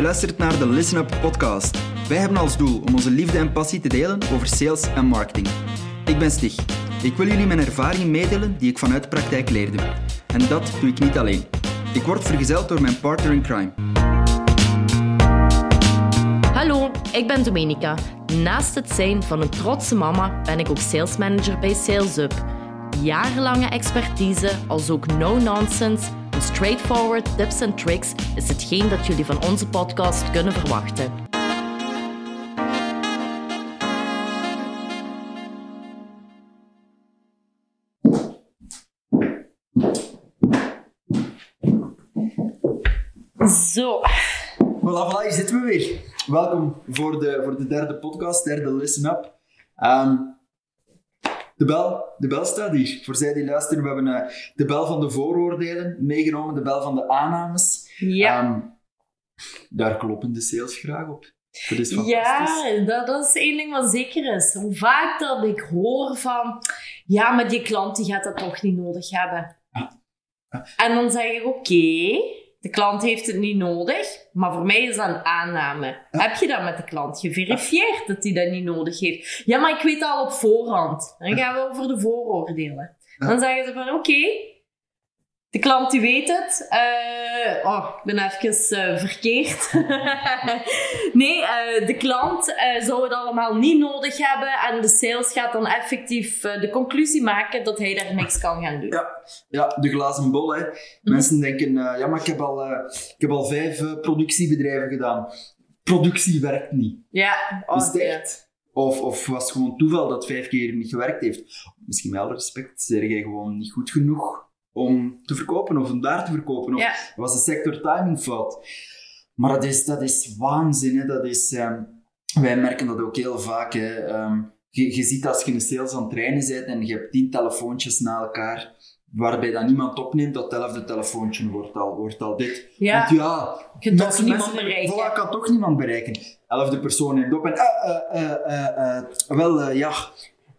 Je luistert naar de Listen Up podcast. Wij hebben als doel om onze liefde en passie te delen over sales en marketing. Ik ben Stig. Ik wil jullie mijn ervaring meedelen die ik vanuit de praktijk leerde. En dat doe ik niet alleen. Ik word vergezeld door mijn partner in crime. Hallo, ik ben Domenica. Naast het zijn van een trotse mama ben ik ook salesmanager bij SalesUp. Jarenlange expertise als ook no-nonsense straightforward tips en tricks is hetgeen dat jullie van onze podcast kunnen verwachten. Zo, Voilà, voilà, hier zitten we weer. Welkom voor de, voor de derde podcast, derde Listen Up. Ehm, de, bel, de bel staat hier. Voor zij die luisteren, we hebben eh, de bel van de vooroordelen meegenomen, de bel van de aannames. ja. Ehm, daar kloppen de sales graag op. Dat is fantastisch. Ja, dat, dat is één ding wat zeker is. Hoe vaak dat ik hoor van... Ja, maar die klant die gaat dat toch niet nodig hebben. Ja. Ja. En dan zeg ik, oké, de klant heeft het niet nodig. Maar voor mij is dat een aanname. Heb je dat met de klant geverifieerd dat hij dat niet nodig heeft? Ja, maar ik weet al op voorhand. Dan gaan we over de vooroordelen. Dan zeggen ze van, oké... De klant die weet het. Eh, oh, ik ben even eh, verkeerd. nee, eh, de klant zou het allemaal niet nodig hebben. En de sales gaat dan effectief de conclusie maken dat hij daar niks kan gaan doen. Ja, ja, de glazen bol. Hè. Mensen denken, ja, maar ik heb al, ik heb al vijf productiebedrijven gedaan. Productie werkt niet. Ja, oh, Is echt? Of, of was het gewoon toeval dat vijf keer niet gewerkt heeft? Misschien alle respect, zeg jij gewoon niet goed genoeg om te verkopen of om daar te verkopen. Of Ja. was de sector timing fout? Maar dat is, dat is waanzin. Hè. Dat is, ehm, wij merken dat ook heel vaak. Hè. Ehm, je, je ziet als je een sales aan het trainen bent en je hebt tien telefoontjes na elkaar, waarbij dan niemand opneemt, dat elfde telefoontje wordt al, wordt al dit. Ja. Want ja, Je toch niemand bereiken. Voilà, kan toch niemand bereiken. Elfde persoon neemt op en, eh, eh, eh, wel, ja,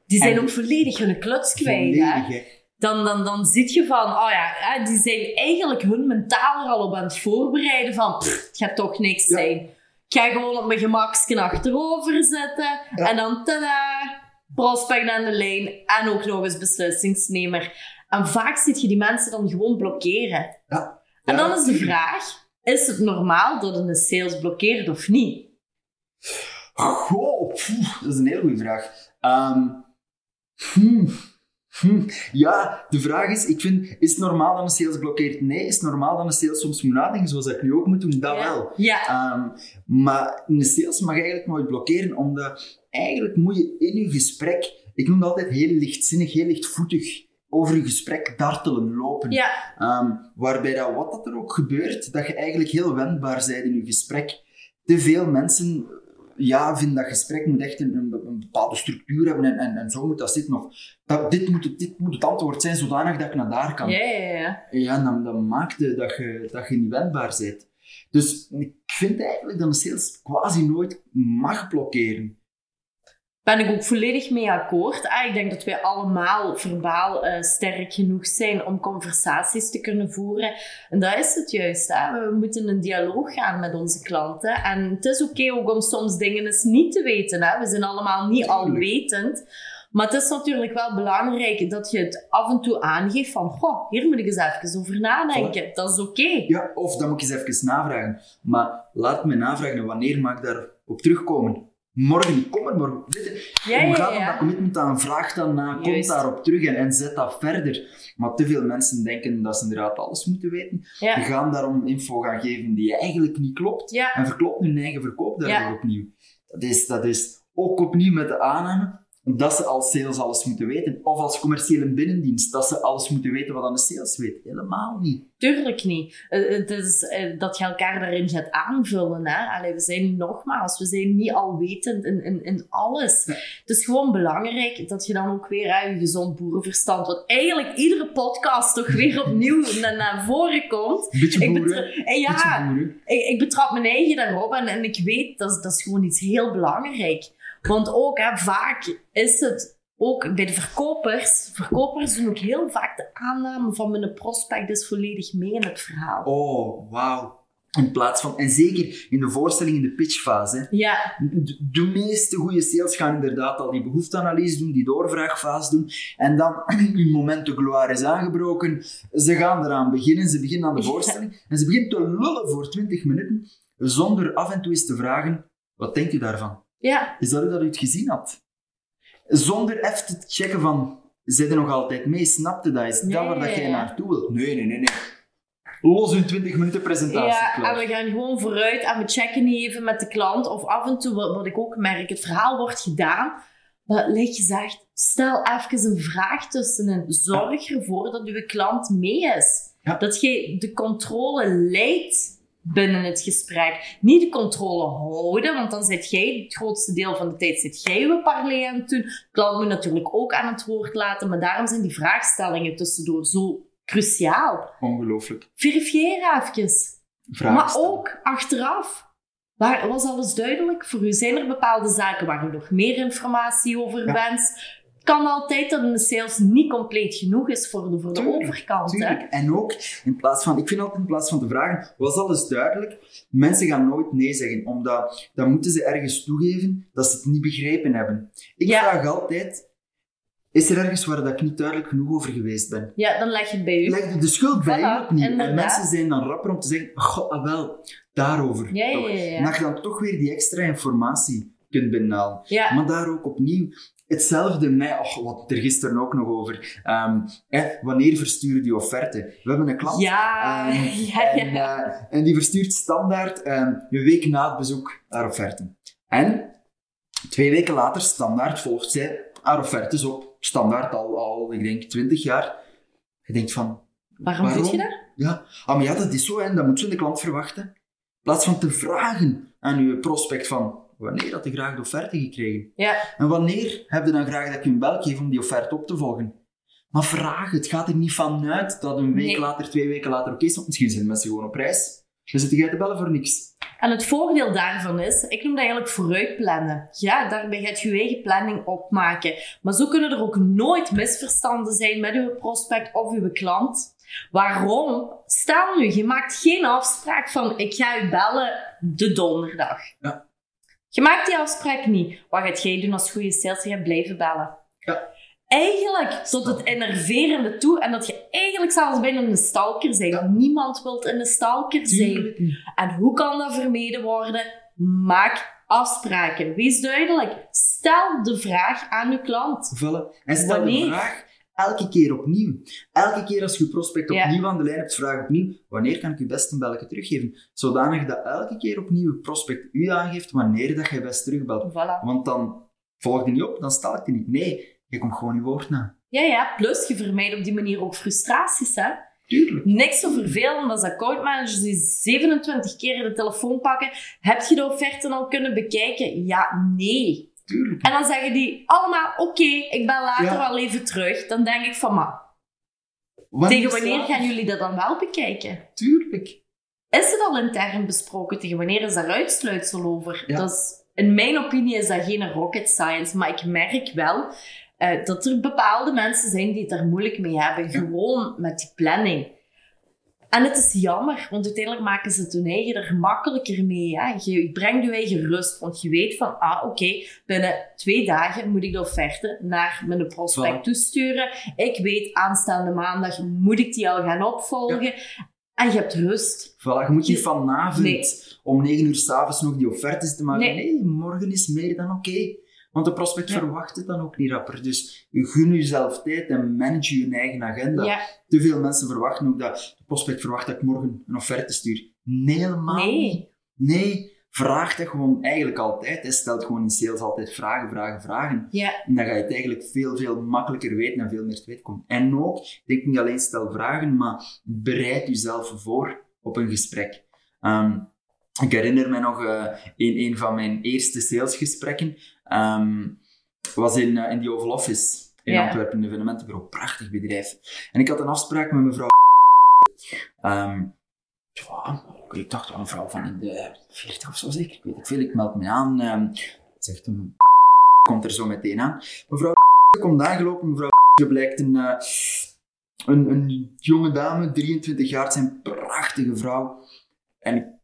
Die zijn En- ook volledig hun kluts kwijt. volledig. Dan, dan, dan zit je van, oh ja, die zijn eigenlijk hun mentaal er al op aan het voorbereiden van, pff, het gaat toch niks Ja. zijn. Ik ga gewoon op mijn gemaksken achterover zitten Ja. en dan tada, prospect aan de lijn en ook nog eens beslissingsnemer. En vaak ziet je die mensen dan gewoon blokkeren. Ja. En dan is de vraag, is het normaal dat een sales blokkeert of niet? Goh, dat is een hele goede vraag. Hmm, hmm. Ja, de vraag is, ik vind, is het normaal dat een sales blokkeert? Nee. Is het normaal dat een sales soms moet nadenken, zoals ik nu ook moet doen? Dat ja. wel. Ja. Ehm, maar een sales mag eigenlijk nooit blokkeren, omdat eigenlijk moet je in je gesprek, ik noem dat altijd heel lichtzinnig, heel lichtvoetig, over je gesprek dartelen, lopen. Ja. Ehm, waarbij dat wat dat er ook gebeurt, dat je eigenlijk heel wendbaar bent in je gesprek. Te veel mensen ja, vinden dat gesprek moet echt een, een, een bepaalde structuur hebben en, en, en zo moet dat zitten. Of dat, dit, moet het, dit moet het antwoord zijn zodanig dat ik naar daar kan. Ja, ja, ja. Ja, dan, dan maakt het dat je, dat je niet wendbaar bent. Dus ik vind eigenlijk dat een sales quasi nooit mag blokkeren. Ben ik ook volledig mee akkoord. Ah, ik denk dat wij allemaal verbaal eh, sterk genoeg zijn om conversaties te kunnen voeren. En dat is het juist. Hè? We moeten een dialoog gaan met onze klanten. En het is oké ook om soms dingen eens niet te weten. Hè? We zijn allemaal niet alwetend. Maar het is natuurlijk wel belangrijk dat je het af en toe aangeeft van goh, hier moet ik eens even over nadenken. Dat is oké. Ja, of dan moet je eens even navragen. Maar laat me navragen, wanneer mag ik daarop terugkomen? Morgen kom er morgen. Weet je, Ja, Hoe ja, gaat ja. dat commitment aan? Vraag dan na, kom Juist. daarop terug en, en zet dat verder. Maar te veel mensen denken dat ze inderdaad alles moeten weten. Die Ja. gaan daarom info gaan geven die eigenlijk niet klopt. Ja. En verklopt hun eigen verkoop daardoor Ja. opnieuw. Dat is, dat is ook opnieuw met de aanname dat ze als sales alles moeten weten. Of als commerciële binnendienst, dat ze alles moeten weten wat een sales weet. Helemaal niet. Tuurlijk niet. Eh, Het is eh, dat je elkaar daarin gaat aanvullen. Hè? Allee, we zijn nogmaals, we zijn niet alwetend in, in, in alles. Ja. Het is gewoon belangrijk dat je dan ook weer hè, je gezond boerenverstand, wat eigenlijk iedere podcast toch weer opnieuw naar, naar voren komt. Beetje Ik boeren. eh, ja, Beetje boeren. ik, ik betrap mijn eigen daarop en, en ik weet dat, dat is gewoon iets heel belangrijk. Want ook hè, vaak is het ook bij de verkopers. Verkopers doen ook heel vaak de aanname van mijn prospect is volledig mee in het verhaal. Oh, wauw. In plaats van, en zeker in de voorstelling, in de pitchfase. Ja. De, de meeste goede sales gaan inderdaad al die behoefteanalyse doen, die doorvraagfase doen. En dan, hun moment de gloire is aangebroken. Ze gaan eraan beginnen, ze beginnen aan de voorstelling. En ze beginnen te lullen voor 20 minuten, zonder af en toe eens te vragen, wat denkt u daarvan? Ja. Is dat u dat u het gezien had? Zonder even te checken van, zit er nog altijd mee? Snapte dat? Is dat Nee, waar dat jij naartoe wilt? Nee, nee, nee, nee. Los hun 20 minuten presentatie. Ja, klaar. en we gaan gewoon vooruit en we checken niet even met de klant. Of af en toe, wat, wat ik ook merk, het verhaal wordt gedaan. Maar leg gezegd, stel even een vraag tussenin. Zorg ervoor dat uw klant mee is. Ja. Dat je de controle leidt binnen het gesprek. Niet de controle houden, want dan zit jij, het grootste deel van de tijd zit jij uw parley aan het doen. Klant moet natuurlijk ook aan het woord laten, maar daarom zijn die vraagstellingen tussendoor zo cruciaal. Ongelooflijk. Verifieer even. Maar ook achteraf. Waar, was alles duidelijk voor u? Zijn er bepaalde zaken waar u nog meer informatie over wenst? Kan altijd dat een sales niet compleet genoeg is voor de, voor de Tuurlijk, overkant. Hè? En ook, in plaats van, ik vind altijd in plaats van te vragen, was alles duidelijk? Mensen gaan nooit nee zeggen, omdat dan moeten ze ergens toegeven dat ze het niet begrepen hebben. Ik Ja. vraag altijd, is er ergens waar dat ik niet duidelijk genoeg over geweest ben? Ja, dan leg je het bij u. Leg de schuld bij Voilà, opnieuw. En mensen zijn dan rapper om te zeggen, god, ah wel, daarover. Ja. En dat je dan toch weer die extra informatie kunt binnenhalen. Ja, Maar daar ook opnieuw hetzelfde oh, wat er gisteren ook nog over. Ehm, wanneer versturen die offerte? We hebben een klant. ja, ehm, ja, En, eh, en die verstuurt standaard ehm, een week na het bezoek haar offerte. En twee weken later, standaard, volgt zij haar offertes op. Standaard al, al, ik denk, 20 jaar. Je denkt van, Waarom, waarom? je dat? ja, ah, maar ja, dat is zo, hè. dat moet zo de klant verwachten. In plaats van te vragen aan uw prospect van, wanneer had je graag de offerte gekregen? Ja, En wanneer heb je dan graag dat ik je een bel geef om die offerte op te volgen? Maar vraag, het gaat er niet vanuit dat een week Nee. later, twee weken later oké want Misschien zijn mensen gewoon op reis. Dan zit jij te bellen voor niks. En het voordeel daarvan is, ik noem dat eigenlijk vooruitplannen. Ja, daarbij gaat je je eigen planning opmaken. Maar zo kunnen er ook nooit misverstanden zijn met uw prospect of uw klant. Waarom? Stel nu, je maakt geen afspraak van ik ga u bellen de donderdag. Ja. Je maakt die afspraak niet. Wat gaat jij doen als goede sales? Je gaat blijven bellen. Ja. Eigenlijk tot het enerverende toe en dat je eigenlijk zelfs bijna een stalker bent. Ja. Niemand wil een stalker zijn. En hoe kan dat vermeden worden? Maak afspraken. Wees duidelijk. Stel de vraag aan uw klant. Vullen. En stel Wanneer? de vraag elke keer opnieuw. Elke keer als je prospect opnieuw aan de lijn hebt, vraag opnieuw, wanneer kan ik je best een belletje teruggeven? Zodanig dat elke keer opnieuw prospect u aangeeft wanneer dat je best terugbelt. Voilà. Want dan volg je niet op, dan stel ik je niet. Nee, je komt gewoon je woord na. Ja, ja. Plus, je vermijdt op die manier ook frustraties, hè. Tuurlijk. Niks zo vervelend als accountmanagers die 27 keer de telefoon pakken. Heb je de offerten al kunnen bekijken? Ja, nee. Tuurlijk. En dan zeggen die allemaal, oké, ik ben later Ja. wel even terug. Dan denk ik van, maar, Wanneer tegen wanneer gaan jullie dat dan wel bekijken? Tuurlijk. Is het al intern besproken? Tegen wanneer is daar uitsluitsel over? Ja. Dat is, in mijn opinie is dat geen rocket science, maar ik merk wel eh, dat er bepaalde mensen zijn die het daar moeilijk mee hebben. Ja. Gewoon met die planning. En het is jammer, want uiteindelijk maken ze het hun eigen er makkelijker mee. Hè? Je brengt je eigen rust, want je weet van, ah, oké, binnen twee dagen moet ik de offerte naar mijn prospect Voilà. toesturen. Ik weet, aanstaande maandag moet ik die al gaan opvolgen. En je hebt rust. Voilà, je moet niet Je- vanavond Nee. om 9 uur s'avonds nog die offertes te maken. Nee. Nee, morgen is meer dan oké. Want de prospect Ja. verwacht het dan ook niet rapper. Dus gun jezelf tijd en manage je eigen agenda. Ja, Te veel mensen verwachten ook dat de prospect verwacht dat ik morgen een offerte stuur. Nee, helemaal niet. nee. Nee, vraag dat gewoon eigenlijk altijd. Hè. Stelt gewoon in sales altijd vragen, vragen, vragen. Ja, En dan ga je het eigenlijk veel, veel makkelijker weten en veel meer te weten komen. En ook, denk niet alleen stel vragen, maar bereid jezelf voor op een gesprek. Ehm, ik herinner me nog eh, in een van mijn eerste salesgesprekken, ehm, was in, eh, in die Oval Office in Ja. Antwerpen, een evenementenbureau, prachtig bedrijf. En ik had een afspraak met mevrouw. Ehm, ja, ik dacht wel een vrouw van in de 40 of zo zeker, ik weet het veel, ik meld me aan. ehm zegt hem, komt er zo meteen aan. Mevrouw komt aangelopen, mevrouw blijkt een, eh, een, een jonge dame, 23 jaar, een prachtige vrouw. En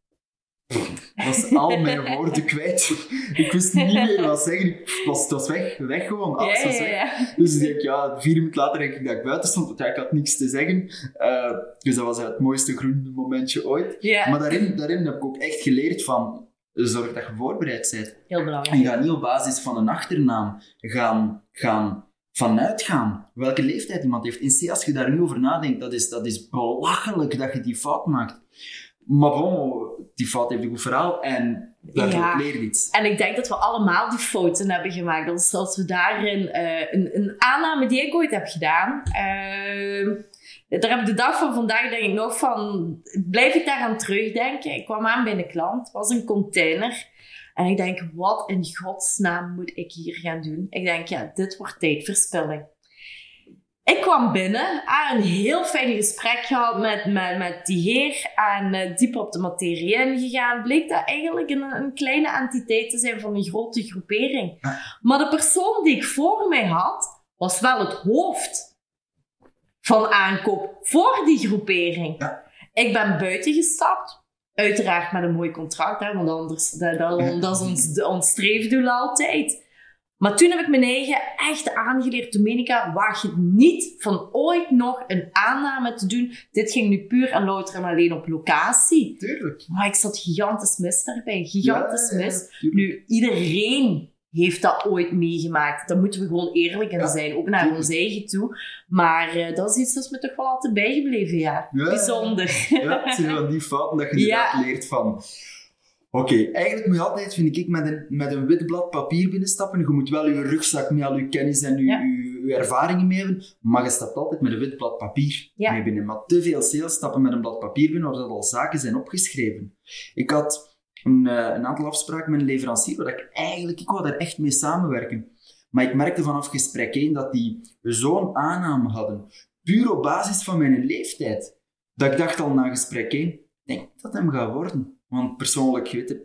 was al mijn woorden kwijt. Ik wist niet meer wat zeggen. Ik was, het was weg, weg gewoon. Alles was ja, weg. ja. Dus ik denk, ja, vier minuten later denk ik dat ik buiten stond, want ik had niks te zeggen. Eh, dus dat was het mooiste groene momentje ooit. Maar daarin, daarin heb ik ook echt geleerd van, zorg dat je voorbereid bent. heel En belangrijk. je gaat niet op basis van een achternaam gaan, gaan vanuit gaan welke leeftijd iemand heeft. In C, als je daar nu over nadenkt, dat is, dat is belachelijk dat je die fout maakt. Maar bon, die fout heeft een goed verhaal en daardoor Ja. leer je iets. En ik denk dat we allemaal die fouten hebben gemaakt. Dus als we daarin eh, een, een aanname die ik ooit heb gedaan. eh, daar heb ik de dag van vandaag denk ik nog van... Blijf ik daaraan terugdenken. Ik kwam aan bij een klant. Het was een container. En ik denk, wat in godsnaam moet ik hier gaan doen? Ik denk, ja, dit wordt tijdverspilling. Ik kwam binnen, ah, een heel fijn gesprek gehad met, met, met die heer en eh, diep op de materie ingegaan. Bleek dat eigenlijk een, een kleine entiteit te zijn van een grote groepering. Maar de persoon die ik voor mij had, was wel het hoofd van aankoop voor die groepering. Ja. Ik ben buiten gestapt. Uiteraard met een mooi contract, hè, want anders dat, dat is ons, ons streefdoel altijd. Maar toen heb ik mijn eigen echt aangeleerd, Domenica, waag je niet van ooit nog een aanname te doen. Dit ging nu puur en louter en alleen op locatie. Tuurlijk. Maar ik zat gigantisch mis daarbij, gigantisch Ja, mis. Nu, iedereen heeft dat ooit meegemaakt. Daar moeten we gewoon eerlijk in Ja, zijn, ook naar ons eigen toe. Maar eh, dat is iets dat is me toch wel altijd bijgebleven, ja. Bijzonder. Ja, het zijn van die fouten dat je Ja. leert van... Oké, eigenlijk moet je altijd, vind ik, met een, met een wit blad papier binnenstappen. Je moet wel je rugzak met al je kennis en je, Ja. je, je ervaringen mee hebben. Maar je stapt altijd met een wit blad papier Ja. mee binnen. Maar te veel sales stappen met een blad papier binnen, waar dat al zaken zijn opgeschreven. Ik had een, eh, een aantal afspraken met een leverancier, waar ik eigenlijk, ik wou daar echt mee samenwerken. Maar ik merkte vanaf gesprek 1 dat die zo'n aanname hadden, puur op basis van mijn leeftijd, dat ik dacht al na gesprek 1, ik denk dat hem gaat worden. Want persoonlijk, je weet het,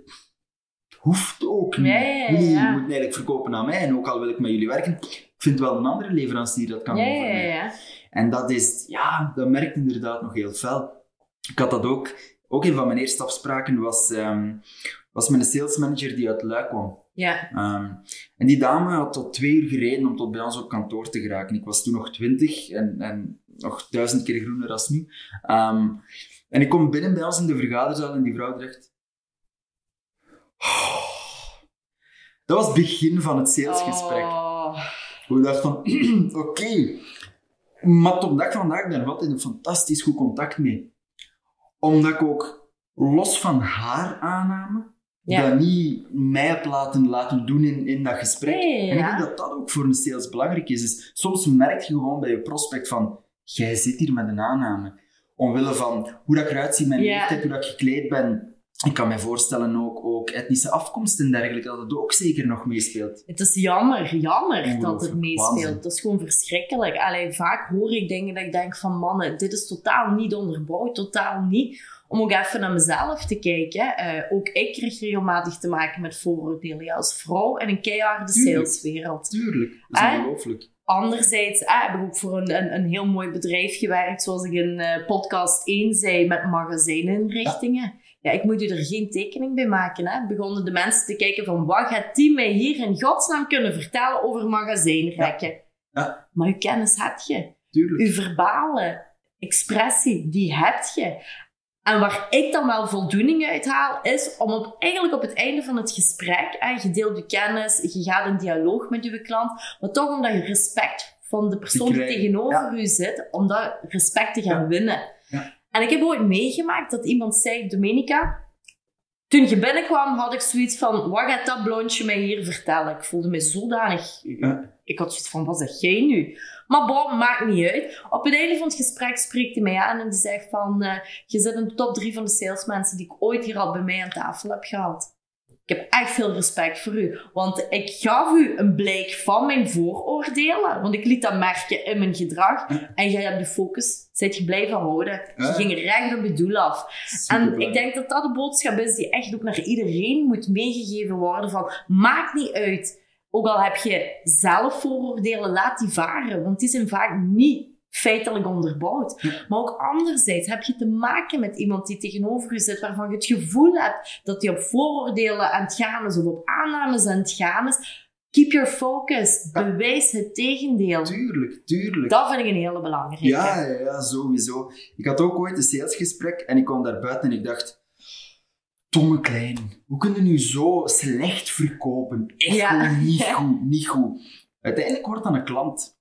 hoeft ook niet. Jullie ja. moeten eigenlijk verkopen aan mij, en ook al wil ik met jullie werken, ik vind wel een andere leverancier dat kan doen voor mij. En dat is, ja, dat merkt inderdaad nog heel fel. Ik had dat ook, ook een van mijn eerste afspraken was, ehm, was met een salesmanager die uit Luik kwam. Ja, Ehm, en die dame had tot twee uur gereden om tot bij ons op kantoor te geraken. Ik was toen nog twintig en, en nog duizend keer groener als nu. Ehm, en ik kom binnen bij ons in de vergaderzaal en die vrouw zegt... Dat was het begin van het salesgesprek. Oh. Hoe ik dacht van, oké. Maar tot dag van vandaag ben ik altijd een fantastisch goed contact mee. Omdat ik ook, los van haar aanname, Ja. dat niet mij heb laten, laten doen in, in dat gesprek. Ja, En ik denk dat dat ook voor een sales belangrijk is. Dus soms merk je gewoon bij je prospect van, jij zit hier met een aanname. Omwille van hoe dat ik eruit zie, mijn leeftijd, hoe dat ik gekleed ben. Ik kan me voorstellen ook, ook etnische afkomst en dergelijke, dat het ook zeker nog meespeelt. Het is jammer, jammer dat het meespeelt. Dat is gewoon verschrikkelijk. Allee, vaak hoor ik dingen dat ik denk van mannen, dit is totaal niet onderbouwd, totaal niet. Om ook even naar mezelf te kijken. Eh, ook ik kreeg regelmatig te maken met vooroordelen ja, als vrouw in een keiharde saleswereld. Tuurlijk, dat is ongelooflijk. Anderzijds eh, heb ik ook voor een, een, een heel mooi bedrijf gewerkt, zoals ik in eh, podcast 1 zei, met magazijninrichtingen. Ja. ik moet u er geen tekening bij maken. Hè. Begonnen de mensen te kijken van, wat gaat die mij hier in godsnaam kunnen vertellen over magazijnrekken? Ja. Maar uw kennis heb je. Tuurlijk. Uw verbale expressie, die heb je. En waar ik dan wel voldoening uit haal, is om op, eigenlijk op het einde van het gesprek, hè, je deelt je kennis, je gaat in dialoog met je klant, maar toch omdat je respect van de persoon die tegenover u zit, om dat respect te gaan Ja. winnen. Ja. En ik heb ooit meegemaakt dat iemand zei, Domenica, toen je binnenkwam had ik zoiets van, wat gaat dat blondje mij hier vertellen? Ik voelde me zodanig... Ik had zoiets van, wat zeg jij nu? Maar bon, maakt niet uit. Op het einde van het gesprek spreekt hij mij aan en die zegt van, eh, je zit in de top drie van de salesmensen die ik ooit hier al bij mij aan tafel heb gehad. Ik heb echt veel respect voor u. Want ik gaf u een blijk van mijn vooroordelen. Want ik liet dat merken in mijn gedrag. En jij hebt de focus, zijt je blijven houden. Je ging recht op je doel af. En ik denk dat dat de boodschap is die echt ook naar iedereen moet meegegeven worden. Van, maakt niet uit. Ook al heb je zelf vooroordelen, laat die varen. Want die zijn vaak niet feitelijk onderbouwd. Maar ook anderzijds heb je te maken met iemand die tegenover je zit, waarvan je het gevoel hebt dat hij op vooroordelen aan het gaan is of op aannames aan het gaan is. Keep your focus. Bewijs het tegendeel. Tuurlijk, tuurlijk. Dat vind ik een hele belangrijke. Ja, ja, ja, sowieso. Ik had ook ooit een salesgesprek en ik kwam daar buiten en ik dacht... Tomme Klein, hoe kun je nu zo slecht verkopen? Echt Ja. niet goed, niet goed. Uiteindelijk wordt dat een klant.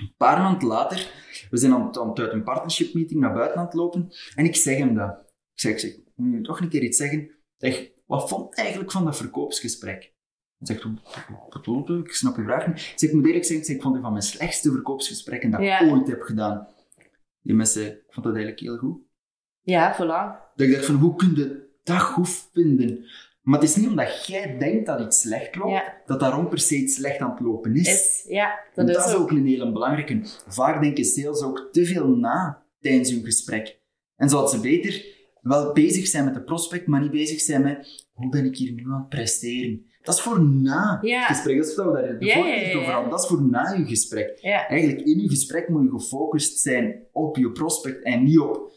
Een paar maanden later, we zijn aan aan het uit een partnership meeting naar buiten aan het lopen en ik zeg hem dat. Ik zeg, ik zeg moet je toch een keer iets zeggen? Zeg, wat vond je eigenlijk van dat verkoopsgesprek? Hij zegt, wat? Ik snap je vraag niet. Ik zeg, ik moet eerlijk zeggen, ik, zeg, ik vond het van mijn slechtste verkoopsgesprekken dat Ja. ik ooit heb gedaan. Die mensen, ik vond dat eigenlijk heel goed. Ja, voilà. Dat ik dacht van, hoe kun je dat goed vinden? Maar het is niet omdat jij denkt dat iets slecht loopt, Ja. dat daarom per se iets slecht aan het lopen is. Is, ja, dat, dat, is is ook. een hele belangrijke. Vaak denken sales ook te veel na tijdens hun gesprek. En zodat ze beter wel bezig zijn met de prospect, maar niet bezig zijn met hoe ben ik hier nu aan het presteren. Dat is voor na Ja. het gesprek. Dat is wat we daar de Ja, vorige ja, keer ja, over ja. hadden. Dat is voor na je gesprek. Eigenlijk in je gesprek moet je gefocust zijn op je prospect en niet op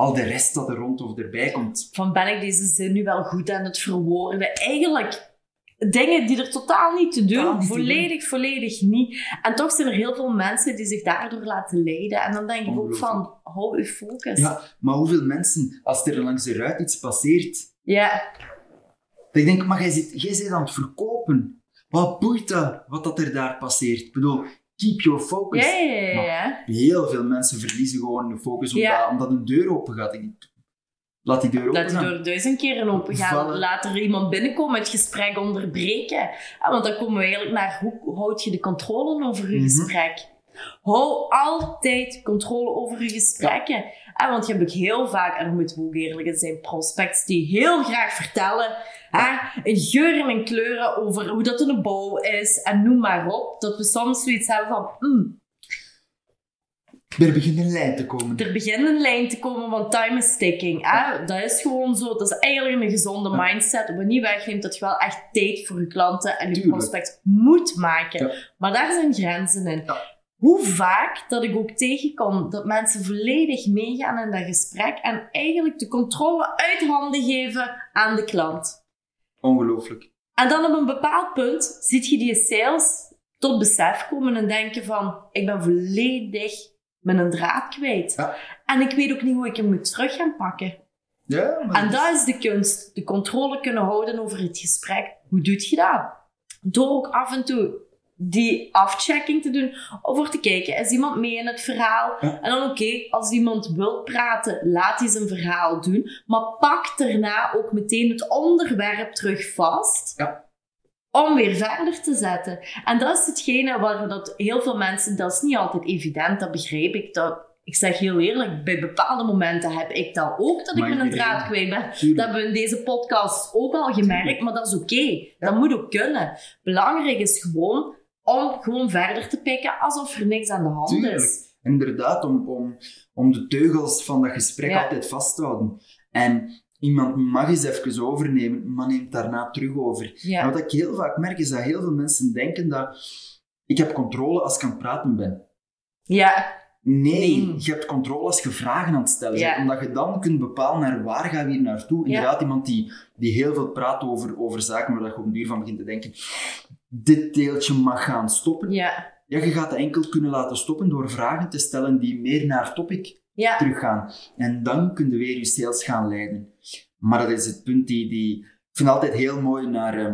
al de rest dat er rond of erbij komt. Van ben ik deze zin nu wel goed aan het verwoorden? Eigenlijk dingen die er totaal niet te doen. niet te volledig, volledig niet. En toch zijn er heel veel mensen die zich daardoor laten leiden. En dan denk ik ook van, hou je focus. Ja, maar hoeveel mensen, als er langs de ruit iets passeert, Ja, Dat ik denk, maar jij zit, jij zit aan het verkopen. Wat boeit dat, wat dat er daar passeert? Ik bedoel, keep your focus. ja, ja, ja, ja. Heel veel mensen verliezen gewoon de focus omdat, een deur open gaat. Ik- Laat die deur open Laat die door duizend keren open gaan. Vallen. Laat er iemand binnenkomen, het gesprek onderbreken. Ah, want dan komen we eigenlijk naar hoe houd je de controle over je Mhm. gesprek. Hou altijd controle over je gesprekken. Ah, want je hebt ook heel vaak, en dan moeten we ook eerlijk in zijn, prospects die heel graag vertellen. ah, in geuren en kleuren over hoe dat een bouw is en noem maar op. Dat we soms zoiets hebben van, hmm, Er begint een lijn te komen. er begint een lijn te komen, want time is ticking. Hè? Dat is gewoon zo. Dat is eigenlijk een gezonde Ja. mindset. Wat niet wegneemt dat je wel echt tijd voor je klanten en je Tuurlijk. prospect moet maken. Ja. Maar daar zijn grenzen in. Hoe vaak dat ik ook tegenkom dat mensen volledig meegaan in dat gesprek en eigenlijk de controle uit handen geven aan de klant. Ongelooflijk. En dan op een bepaald punt ziet je die sales tot besef komen en denken van, ik ben volledig mijn draad kwijt. Ja. En ik weet ook niet hoe ik hem moet terug gaan pakken. Ja, maar En dat is de kunst. De controle kunnen houden over het gesprek. Hoe doe je dat? Door ook af en toe die afchecking te doen. Of voor te kijken, is iemand mee in het verhaal? Ja. En dan oké, als iemand wil praten, laat hij zijn verhaal doen. Maar pak daarna ook meteen het onderwerp terug vast. Ja. Om weer verder te zetten. En dat is hetgene waar dat heel veel mensen, dat is niet altijd evident, dat begrijp ik. Dat, ik zeg heel eerlijk, bij bepaalde momenten heb ik dat ook, dat ik mijn iedereen- draad kwijt ben. Dat hebben we in deze podcast ook al gemerkt, maar dat is oké. Ja. Dat moet ook kunnen. Belangrijk is gewoon om gewoon verder te pikken alsof er niks aan de hand Tuurlijk. is. Inderdaad, om, om, om de teugels van dat gesprek Ja. altijd vast te houden. En iemand mag eens even overnemen, maar neemt daarna terug over. En wat ik heel vaak merk, is dat heel veel mensen denken dat ik heb controle als ik aan het praten ben. Ja. Nee, Nee. je hebt controle als je vragen aan het stellen Ja. bent. Omdat je dan kunt bepalen naar waar gaan we hier naartoe. Inderdaad, iemand die, die heel veel praat over, over zaken waar je op een duur van begint te denken. Dit deeltje mag gaan stoppen. Ja. Ja, je gaat het enkel kunnen laten stoppen door vragen te stellen die meer naar topic Ja. teruggaan. En dan kun je weer je sales gaan leiden. Maar dat is het punt die... die ik vind het altijd heel mooi naar... eh,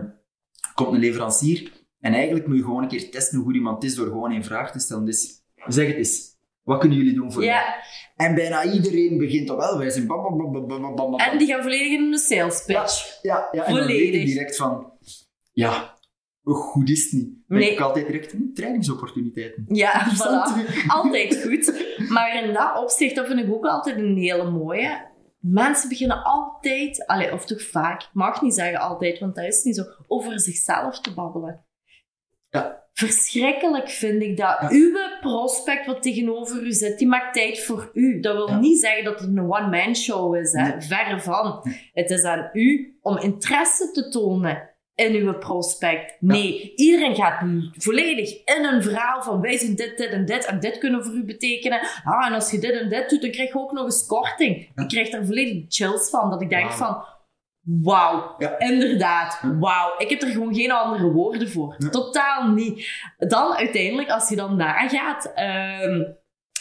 komt een leverancier en eigenlijk moet je gewoon een keer testen hoe goed iemand is door gewoon één vraag te stellen. Dus zeg het eens. Wat kunnen jullie doen voor mij? Ja. En bijna iedereen begint al wel. Wij zijn bam, bam, bam, bam, bam, bam, bam. En die gaan volledig in een sales pitch. Ja, ja en dan Volledig. direct van... Ja, goed is het niet? Dan Nee. denk ik altijd direct, hm, trainingsopportuniteiten. Ja, voilà. Altijd goed. Maar in dat opzicht, dat vind ik ook altijd een hele mooie. Mensen beginnen altijd, allee, of toch vaak, ik mag niet zeggen altijd, want dat is niet zo, over zichzelf te babbelen. Ja. Verschrikkelijk vind ik dat. Ja. Uw prospect wat tegenover u zit, die maakt tijd voor u. Dat wil Ja. niet zeggen dat het een one-man show is. Hè. Nee. Verre van. Het is aan u om interesse te tonen. In uw prospect. Nee, iedereen gaat volledig in een verhaal van wij zijn dit, dit en dit en dit kunnen voor u betekenen. Ah, en als je dit en dit doet, dan krijg je ook nog eens korting. Ik krijg daar volledig chills van, dat ik denk van, wauw, Ja. inderdaad, wauw. Ik heb er gewoon geen andere woorden voor. Totaal niet. Dan uiteindelijk, als je dan nagaat... ehm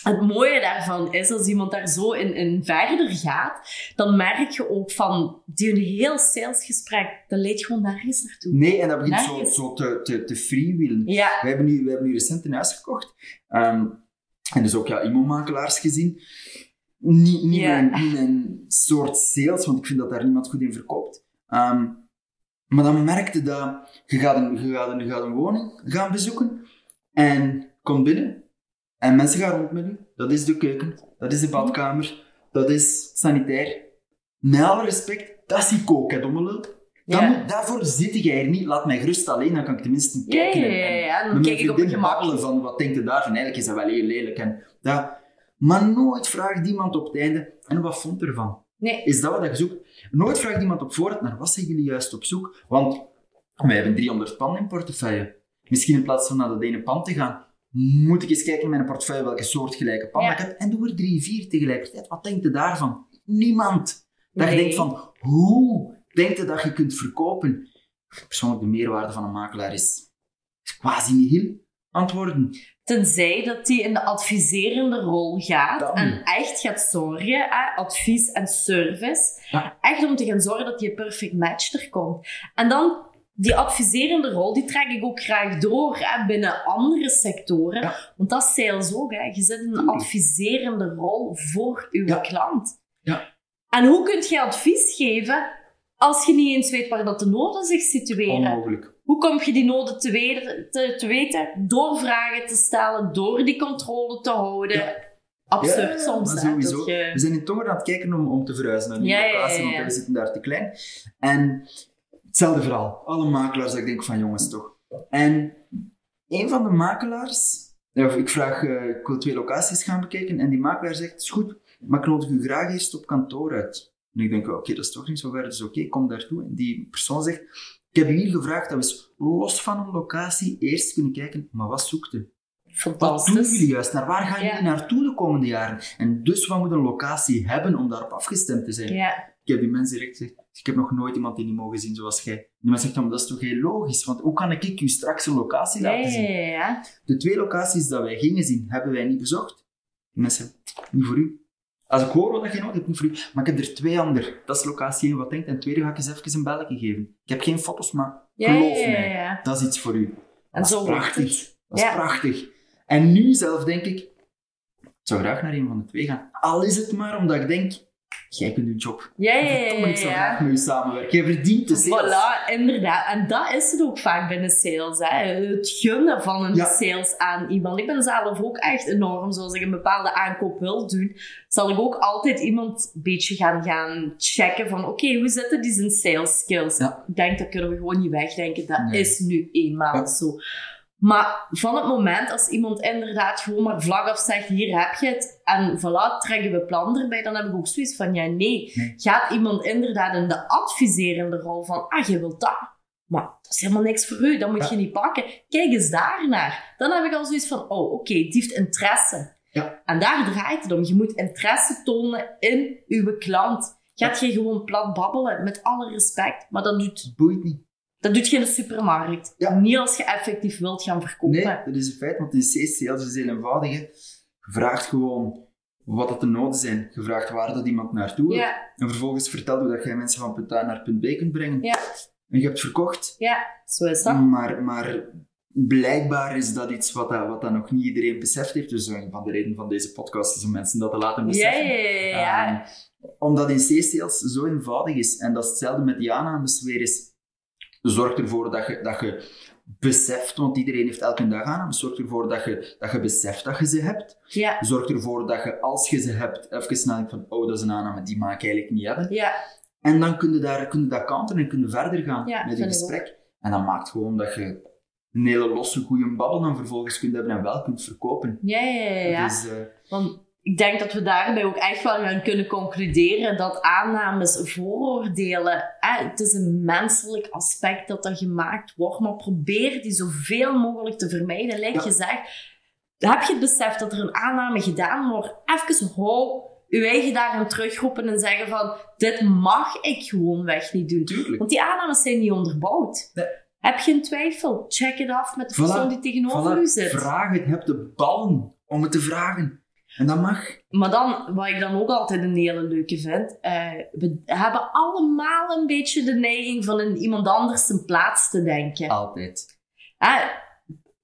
het mooie daarvan is, als iemand daar zo in, in verder gaat, dan merk je ook van, die een heel salesgesprek, dat leidt gewoon nergens naartoe. Nee, en dat begint zo, Nergens. zo te, te, te freewheelen. Ja, We hebben nu, we hebben nu recent een huis gekocht. Ehm, en dus ook ja, immomakelaars gezien. Niet, niet, Ja. een, niet een soort sales, want ik vind dat daar niemand goed in verkoopt. Ehm, maar dan merkte dat je gaat, een, je, gaat een, je gaat een woning gaan bezoeken en komt binnen en mensen gaan rond met u. Dat is de keuken, dat is de badkamer, dat is sanitair. Met alle respect, dat is die kook, hè, Ja. moet- daarvoor zit jij er niet. Laat mij gerust alleen, dan kan ik tenminste kijken. ja, en- ja, en- ja. Dan kijk ik op gemak. babbelen van wat denkt je daarvan? Eigenlijk is dat wel heel lelijk. En. Maar nooit vraagt iemand op het einde, en wat vond ervan? Nee. Is dat wat je zoekt? Nooit vraagt iemand op voorhand, naar wat zijn jullie juist op zoek? Want wij hebben 300 panden in portefeuille. Misschien in plaats van naar dat ene pand te gaan, moet ik eens kijken in mijn portefeuille welke soortgelijke Ja. ik heb. En doe er drie, vier tegelijkertijd. Wat denkt je daarvan? Niemand. Dat je Nee. denkt van, hoe denkt je dat je kunt verkopen? Persoonlijk, de meerwaarde van een makelaar is, quasi nihil. Antwoorden. Tenzij dat die in de adviserende rol gaat Dan. en echt gaat zorgen, advies en service, Ja. echt om te gaan zorgen dat die perfect match er komt. En dan die adviserende rol, die trek ik ook graag door hè, binnen andere sectoren. Ja. Want dat is sales ook. Hè. Je zit in een adviserende rol voor uw Ja. klant. Ja. En hoe kun je advies geven als je niet eens weet waar dat de noden zich situeren? Onmogelijk. Hoe kom je die noden te weten, te, te weten? Door vragen te stellen, door die controle te houden. Ja. Absurd soms, hè? sowieso. Je- We zijn in Tongeren aan het kijken om, om te verhuizen naar een nieuwe locatie, want we zitten daar te klein. En hetzelfde verhaal. Alle makelaars, dat ik denk van jongens toch. En een van de makelaars, ik vraag, eh, ik wil twee locaties gaan bekijken, en die makelaar zegt, is goed, maar ik nodig u graag eerst op kantoor uit. En ik denk, oké, dat is toch niet zo ver, dus oké, kom daartoe. En die persoon zegt, ik heb u hier gevraagd dat we eens los van een locatie eerst kunnen kijken, maar wat zoekt u? Wat doen jullie juist? Naar waar gaan Ja. jullie naartoe de komende jaren? En dus wat moet een locatie hebben om daarop afgestemd te zijn? Ja, Ik heb die mensen direct gezegd, ik heb nog nooit iemand die niet mogen zien zoals jij. Die mensen zegt, maar dat is toch heel logisch? Want hoe kan ik u straks een locatie laten ja, zien? ja, ja. De twee locaties dat wij gingen zien, hebben wij niet bezocht. Die mensen niet voor u. Als ik hoor wat je nodig hebt, niet voor u. Maar ik heb er twee andere. Dat is locatie 1 wat denkt. En tweede ga ik eens even een belletje geven. Ik heb geen foto's, maar geloof mij. Dat is iets voor u. En Dat is prachtig. Dat is prachtig. En nu zelf denk ik, ik zou graag naar een van de twee gaan. Al is het maar omdat ik denk, jij kunt een job. Ja, ja, ja, Verdomme, ik ja, graag met u samenwerken. Jij verdient de sales. Voilà, inderdaad. En dat is het ook vaak binnen sales. Hè? Het gunnen van een Ja. sales aan iemand. Ik ben zelf ook echt enorm, zoals ik een bepaalde aankoop wil doen, zal ik ook altijd iemand een beetje gaan, gaan checken van oké, hoe zitten die zijn sales skills? Ja. Ik denk, dat kunnen we gewoon niet wegdenken. Dat Nee. is nu eenmaal Ja. zo. Maar van het moment als iemand inderdaad gewoon maar vlak af zegt, hier heb je het, en voilà, trekken we plan erbij, dan heb ik ook zoiets van, ja nee, Nee. gaat iemand inderdaad in de adviserende rol van, ah, je wilt dat, maar dat is helemaal niks voor u, dat moet Ja. je niet pakken. Kijk eens daarnaar. Dan heb ik al zoiets van, oh, oké, die heeft interesse. Ja. En daar draait het om. Je moet interesse tonen in uw klant. Gaat je gewoon plat babbelen, met alle respect, maar dat doet, Het boeit niet. Dat doet je in de supermarkt. Ja. Niet als je effectief wilt gaan verkopen. Nee, dat is een feit, want in C-sales is heel eenvoudig. hè. Je vraagt gewoon wat dat de noden zijn. Je vraagt waar dat iemand naartoe wil. Ja, En vervolgens vertel hoe dat jij mensen van punt A naar punt B kunt brengen. Ja. En je hebt verkocht. ja, zo is dat. Maar, maar blijkbaar is dat iets wat, dat, wat dat nog niet iedereen beseft heeft. Dus een van de redenen van deze podcast is om mensen dat te laten beseffen. ja, ja, ja. Ehm, omdat in C-sales zo eenvoudig is. En dat is hetzelfde met die aannames weer is. Zorg ervoor dat je, dat je beseft, want iedereen heeft elke dag aannames. Zorg ervoor dat je, dat je beseft dat je ze hebt. ja. Zorg ervoor dat je, als je ze hebt, even nadenkt van, oh, dat is een aanname, die mag ik eigenlijk niet hebben. ja. En dan kun je, daar, kun je dat counteren en kun je verder gaan Ja, met je ik gesprek. En dat maakt gewoon dat je een hele losse, goede babbel dan vervolgens kunt hebben en wel kunt verkopen. Ja, ja, ja, ja. Dus, Want ik denk dat we daarbij ook echt wel gaan kunnen concluderen dat aannames, vooroordelen, het is een menselijk aspect dat er gemaakt wordt, maar probeer die zoveel mogelijk te vermijden. Lijkt je zegt, heb je het besef dat er een aanname gedaan wordt, even hou je eigen daarin terugroepen en zeggen van, dit mag ik gewoonweg niet doen. Tuurlijk. Want die aannames zijn niet onderbouwd. Nee. Heb je een twijfel? Check het af met de Voilà. persoon die tegenover Voilà, u zit. vraag het. Heb de ballen om het te vragen. En dat mag. Maar dan, wat ik dan ook altijd een hele leuke vind, eh, we hebben allemaal een beetje de neiging van in iemand anders zijn plaats te denken. Altijd.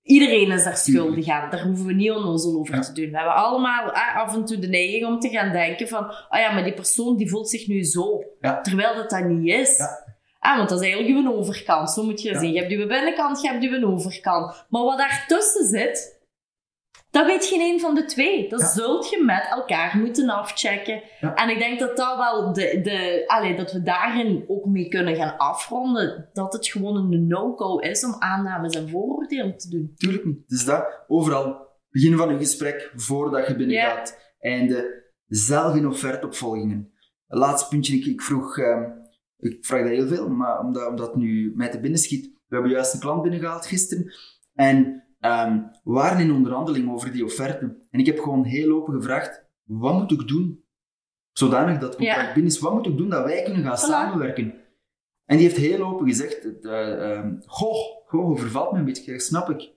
Iedereen is daar schuldig aan, daar hoeven we niet onnozel over Ja. te doen. We hebben allemaal af en toe de neiging om te gaan denken van, oh ja, maar die persoon die voelt zich nu zo. Ja. Terwijl dat dat niet is. Ja. Ah, want dat is eigenlijk uw overkant, zo moet je Ja. zien. Je hebt uw binnenkant, je hebt uw overkant. Maar wat daartussen zit, dat weet geen een van de twee. Dat Ja. zult je met elkaar moeten afchecken. Ja. En ik denk dat dat wel de, de, allee, dat we daarin ook mee kunnen gaan afronden. Dat het gewoon een no-go is om aannames en vooroordelen te doen. Tuurlijk niet. Dus dat, overal. Begin van een gesprek, voordat je binnen gaat. Einde. Zelf in offerteopvolgingen. Laatste puntje, ik, ik vroeg... ehm, ik vraag dat heel veel, maar omdat, omdat het nu mij te binnen schiet. We hebben juist een klant binnengehaald gisteren. En we waren in onderhandeling over die offerte. En ik heb gewoon heel open gevraagd, wat moet ik doen? Zodanig dat het contract Ja. binnen is. Wat moet ik doen dat wij kunnen gaan Voilà. samenwerken? En die heeft heel open gezegd, eh, ehm, goh, goh, overvalt me een beetje, dat snap ik.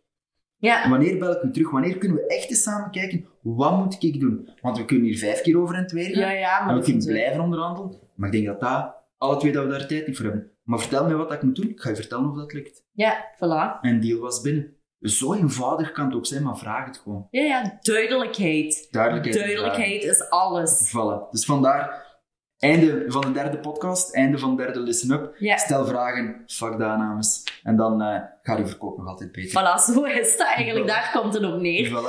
Ja, Wanneer bel ik u terug? Wanneer kunnen we echt eens samen kijken, wat moet ik doen? Want we kunnen hier vijf keer over en het weer gaan. ja, ja maar en we kunnen blijven onderhandelen. Maar ik denk dat dat, alle twee, dat we daar tijd niet voor hebben. Maar vertel me wat ik moet doen. Ik ga je vertellen of dat lukt. Ja, voilà. En deal was binnen. Dus zo eenvoudig kan het ook zijn, maar vraag het gewoon. Ja, ja, duidelijkheid. Duidelijkheid. Duidelijkheid is alles. Voilà. Dus vandaar, einde van de derde podcast, einde van de derde Listen Up. Ja. Stel vragen, fuck de aannames. En dan eh gaat je verkoop nog altijd beter. Voilà, zo is het eigenlijk. Daar komt het op neer. Voilà.